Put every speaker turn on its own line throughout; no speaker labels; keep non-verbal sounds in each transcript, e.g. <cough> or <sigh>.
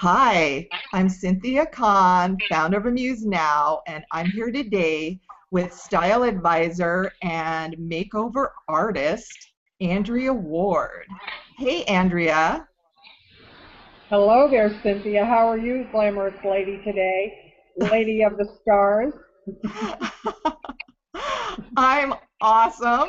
Hi, I'm Cynthia Kahn, founder of Amuse Now, and I'm here today with style advisor and makeover artist, Andrea Ward. Hey, Andrea.
Hello there, Cynthia. How are you, glamorous lady, today? Lady of the stars. <laughs>
I'm awesome.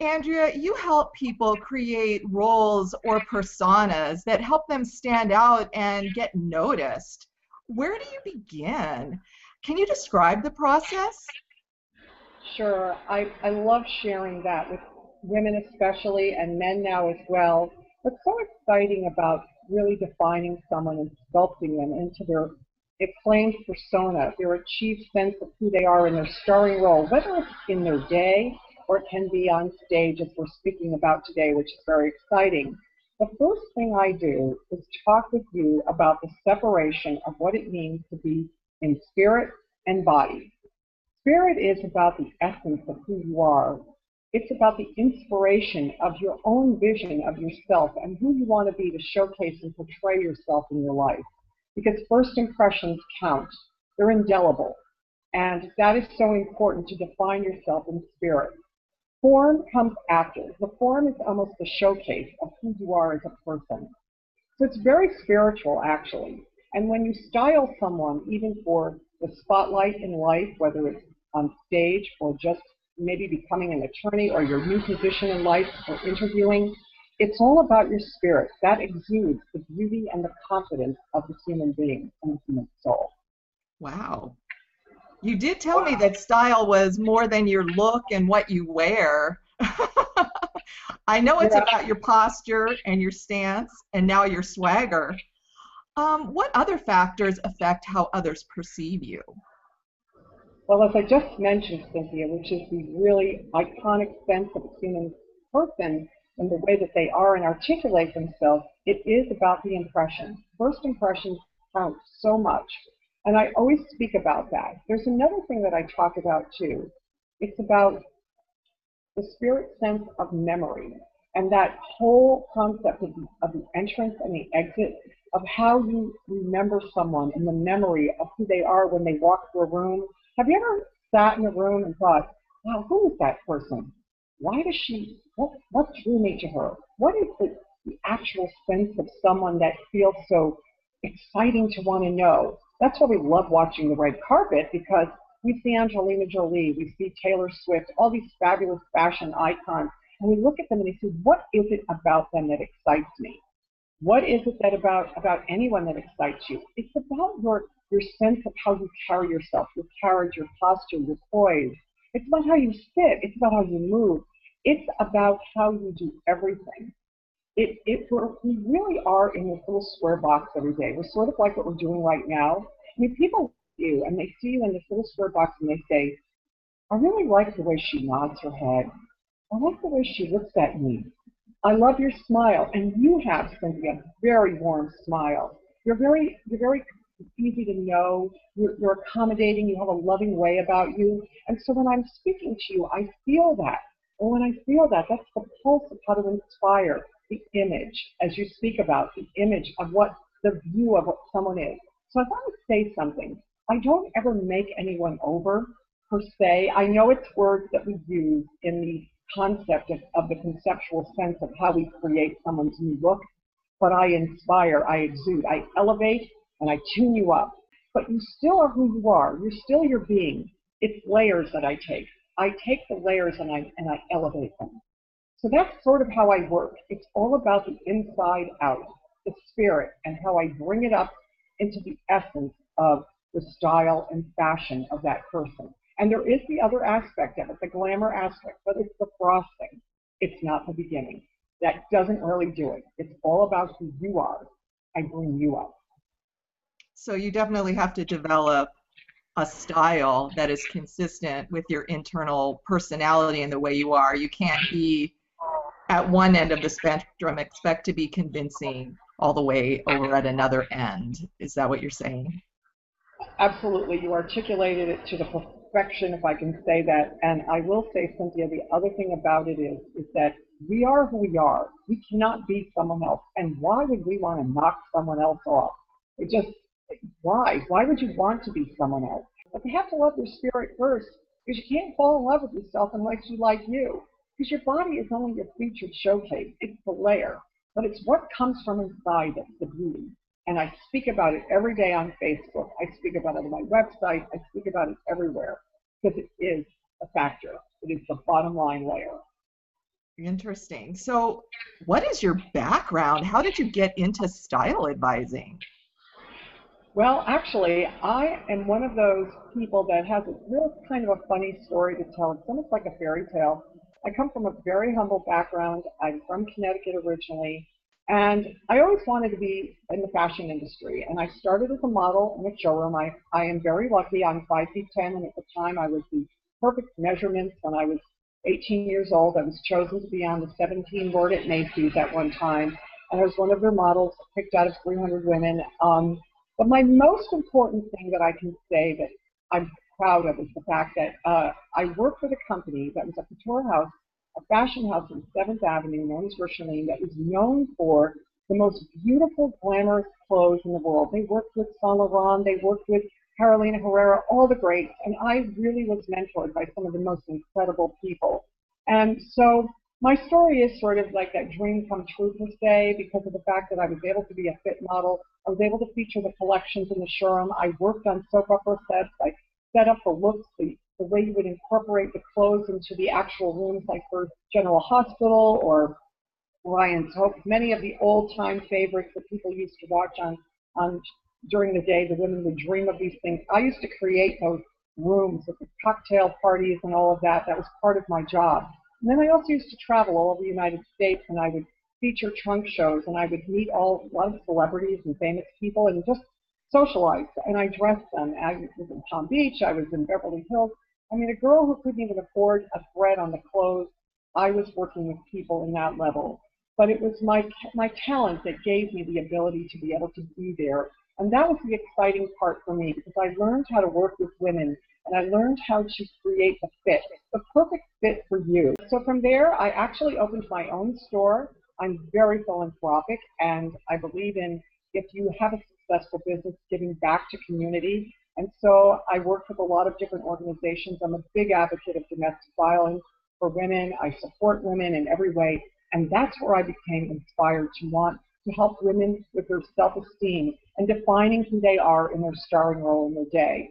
Andrea, you help people create roles or personas that help them stand out and get noticed. Where do you begin? Can you describe the process?
Sure. I, I love sharing that with women especially and men now as well. What's so exciting about really defining someone and sculpting them into their acclaimed persona, their achieved sense of who they are in their starring role, whether it's in their day or can be on stage as we're speaking about today, which is very exciting. The first thing I do is talk with you about the separation of what it means to be in spirit and body. Spirit is about the essence of who you are. It's about the inspiration of your own vision of yourself and who you want to be to showcase and portray yourself in your life. Because first impressions count. They're indelible. And that is so important to define yourself in spirit. Form comes after. The form is almost the showcase of who you are as a person. So it's very spiritual, actually. And when you style someone, even for the spotlight in life, whether it's on stage or just maybe becoming an attorney or your new position in life or interviewing, it's all about your spirit. That exudes the beauty and the confidence of the human being and the human soul.
Wow. You did tell me that style was more than your look and what you wear. <laughs> I know it's yeah. about your posture and your stance and now your swagger. Um, what other factors affect how others perceive you?
Well, as I just mentioned, Cynthia, which is the really iconic sense of a human person and the way that they are and articulate themselves, it is about the impression. First impressions count so much. And I always speak about that. There's another thing that I talk about too. It's about the spirit sense of memory and that whole concept of the, of the entrance and the exit of how you remember someone and the memory of who they are when they walk through a room. Have you ever sat in a room and thought, wow, who is that person? Why does she, what, what drew me to her? What is the, the actual sense of someone that feels so exciting to want to know? That's why we love watching the red carpet because we see Angelina Jolie, we see Taylor Swift, all these fabulous fashion icons, and we look at them and we say, what is it about them that excites me? What is it that about about anyone that excites you? It's about your your sense of how you carry yourself, your carriage, your posture, your poise. It's about how you sit. It's about how you move. It's about how you do everything it, it, we really are in this little square box every day. We're sort of like what we're doing right now. I mean, people see you and they see you in this little square box and they say, I really like the way she nods her head. I like the way she looks at me. I love your smile. And you have, Cynthia, a very warm smile. You're very, you're very easy to know. You're, you're accommodating. You have a loving way about you. And so when I'm speaking to you, I feel that. And when I feel that, that's the pulse of how to inspire the image, as you speak about the image of what the view of what someone is. So if I would say something, I don't ever make anyone over per se. I know it's words that we use in the concept of, of the conceptual sense of how we create someone's new look, but I inspire, I exude, I elevate, and I tune you up. But you still are who you are. You're still your being. It's layers that I take. I take the layers and I and I elevate them. So that's sort of how I work. It's all about the inside out, the spirit, and how I bring it up into the essence of the style and fashion of that person. And there is the other aspect of it, the glamour aspect, but it's the frosting. It's not the beginning. That doesn't really do it. It's all about who you are. I bring you up.
So you definitely have to develop a style that is consistent with your internal personality and the way you are. You can't be at one end of the spectrum expect to be convincing all the way over at another end. Is that what you're saying?
Absolutely. You articulated it to the perfection, if I can say that. And I will say, Cynthia, the other thing about it is, is that We are who we are. We cannot be someone else. And why would we want to knock someone else off? It just, why? Why would you want to be someone else? But you have to love your spirit first because you can't fall in love with yourself unless you like you. Because your body is only your featured showcase. It's the layer. But it's what comes from inside that's the beauty. And I speak about it every day on Facebook. I speak about it on my website. I speak about it everywhere because it is a factor. It is the bottom line layer.
Interesting. So, what is your background? How did you get into style advising?
Well, actually, I am one of those people that has a real kind of a funny story to tell. It's almost like a fairy tale. I come from a very humble background. I'm from Connecticut originally, and I always wanted to be in the fashion industry. And I started as a model in a showroom. I, I am very lucky. I'm 5 feet 10, and at the time I was the perfect measurements when I was 18 years old. I was chosen to be on the 17 board at Macy's at one time, and I was one of their models, picked out of 300 women. Um, but my most important thing that I can say that I'm proud of is the fact that uh, I worked with a company that was a couture house, a fashion house on 7th Avenue known as Richelieu that was known for the most beautiful, glamorous clothes in the world. They worked with Saint Laurent, they worked with Carolina Herrera, all the greats, and I really was mentored by some of the most incredible people. And so my story is sort of like that dream come true per se because of the fact that I was able to be a fit model. I was able to feature the collections in the showroom. I worked on soap opera sets. I set up the looks, the, the way you would incorporate the clothes into the actual rooms, like for General Hospital or Ryan's Hope. Many of the old time favorites that people used to watch on, on during the day, the women would dream of these things. I used to create those rooms with the cocktail parties and all of that. That was part of my job. And then I also used to travel all over the United States and I would feature trunk shows and I would meet all a lot of celebrities and famous people and just socialize. And I dressed them. I was in Palm Beach, I was in Beverly Hills. I mean, a girl who couldn't even afford a thread on the clothes, I was working with people in that level. But it was my my talent that gave me the ability to be able to be there and that was the exciting part for me because I learned how to work with women and I learned how to create a fit, the perfect fit for you. So from there, I actually opened my own store. I'm very philanthropic and I believe in if you have a successful business, giving back to community. And so I work with a lot of different organizations. I'm a big advocate of domestic violence for women. I support women in every way. And that's where I became inspired to want to help women with their self-esteem and defining who they are in their starring role in their day.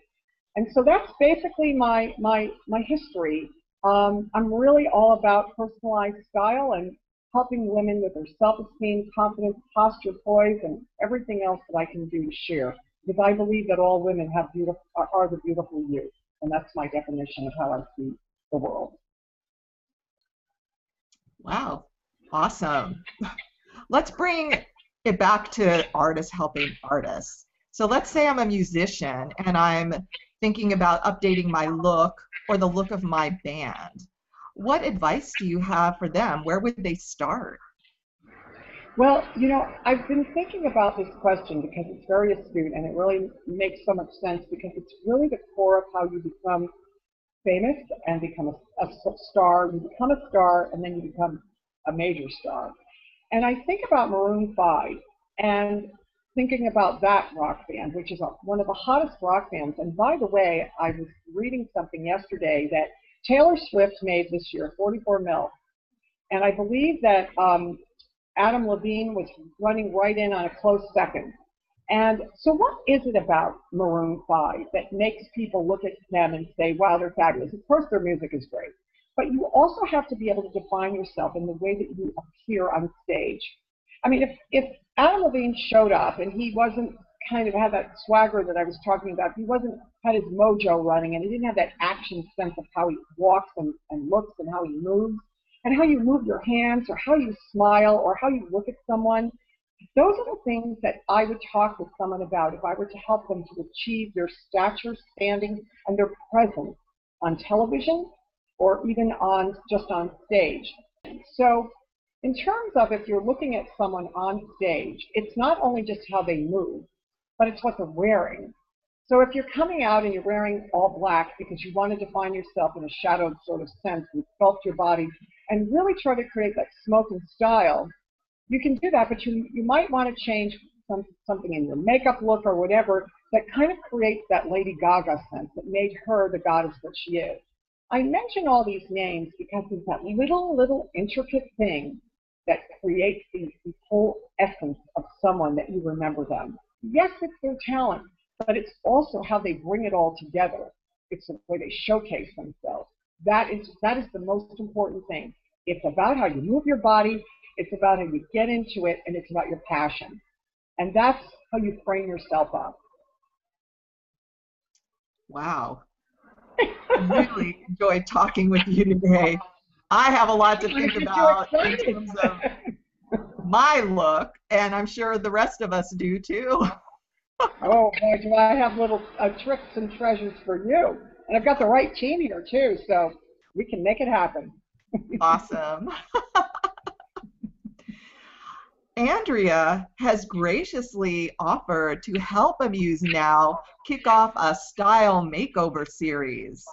And so that's basically my my my history. Um, I'm really all about personalized style and helping women with their self-esteem, confidence, posture, poise, and everything else that I can do to share. Because I believe that all women have beautiful are, are the beautiful you, and that's my definition of how I see the world.
Wow, awesome. <laughs> Let's bring it back to artists helping artists. So let's say I'm a musician and I'm thinking about updating my look or the look of my band. What advice do you have for them? Where would they start?
Well, you know, I've been thinking about this question because it's very astute and it really makes so much sense because it's really the core of how you become famous and become a, a star. You become a star and then you become a major star. And I think about Maroon 5 and thinking about that rock band, which is one of the hottest rock bands. And by the way, I was reading something yesterday that Taylor Swift made this year, 44 mil. And I believe that um, Adam Levine was running right in on a close second. And so what is it about Maroon 5 that makes people look at them and say, wow, they're fabulous? Of course, their music is great. But you also have to be able to define yourself in the way that you appear on stage. I mean, if, if Adam Levine showed up and he wasn't kind of had that swagger that I was talking about, he wasn't had his mojo running and he didn't have that action sense of how he walks and, and looks and how he moves and how you move your hands or how you smile or how you look at someone. Those are the things that I would talk with someone about if I were to help them to achieve their stature, standing, and their presence on television or even on just on stage. So in terms of if you're looking at someone on stage, it's not only just how they move, but it's what they're wearing. So if you're coming out and you're wearing all black because you want to define yourself in a shadowed sort of sense and sculpt your body and really try to create that smoking style, you can do that, but you, you might want to change some, something in your makeup look or whatever that kind of creates that Lady Gaga sense that made her the goddess that she is. I mention all these names because it's that little, little intricate thing that creates the, the whole essence of someone that you remember them. Yes, it's their talent, but it's also how they bring it all together. It's the way they showcase themselves. That is that is the most important thing. It's about how you move your body, it's about how you get into it, and it's about your passion. And that's how you frame yourself up.
Wow. I really enjoyed talking with you today. I have a lot to <laughs> think about in terms of my look, and I'm sure the rest of us do too. <laughs>
oh boy, do I have little uh, tricks and treasures for you. And I've got the right team here too, so we can make it happen. <laughs>
awesome. <laughs> Andrea has graciously offered to help Amuse Now kick off a style makeover series.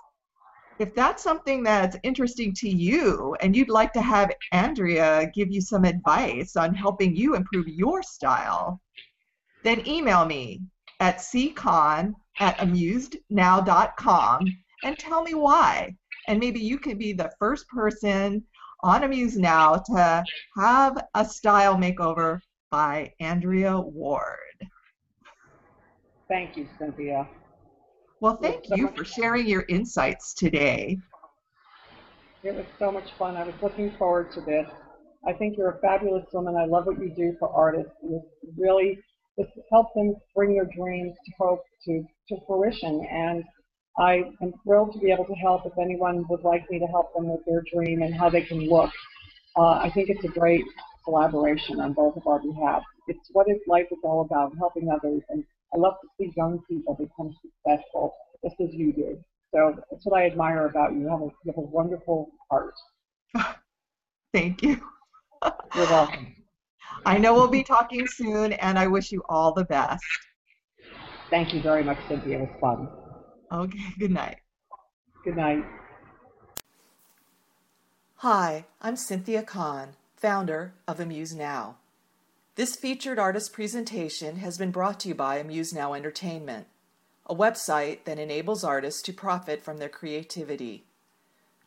If that's something that's interesting to you and you'd like to have Andrea give you some advice on helping you improve your style, then email me at ckahn at amusenow.com and tell me why. And maybe you could be the first person on Amuse Now to have a style makeover by Andrea Ward.
Thank you, Cynthia.
Well, thank you for sharing your insights today.
It was so much fun. I was looking forward to this. I think you're a fabulous woman. I love what you do for artists. You really just help them bring their dreams to hope to, to fruition. And I am thrilled to be able to help if anyone would like me to help them with their dream and how they can look. Uh, I think it's a great collaboration on both of our behalf. It's what life is all about, helping others. And I love to see young people become successful just as you did. So that's what I admire about you. You have a, you have a wonderful heart. <laughs>
Thank you.
You're welcome. <laughs>
I know we'll be talking soon, and I wish you all the best.
Thank you very much, Cynthia. It was fun.
Okay, <laughs> good night.
Good night.
Hi, I'm Cynthia Kahn, founder of Amuse Now. This featured artist presentation has been brought to you by Amuse Now Entertainment, a website that enables artists to profit from their creativity.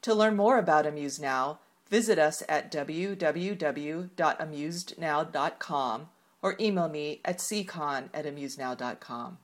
To learn more about Amuse Now, visit us at www.amusenow.com or email me at ckahn at amusenow.com.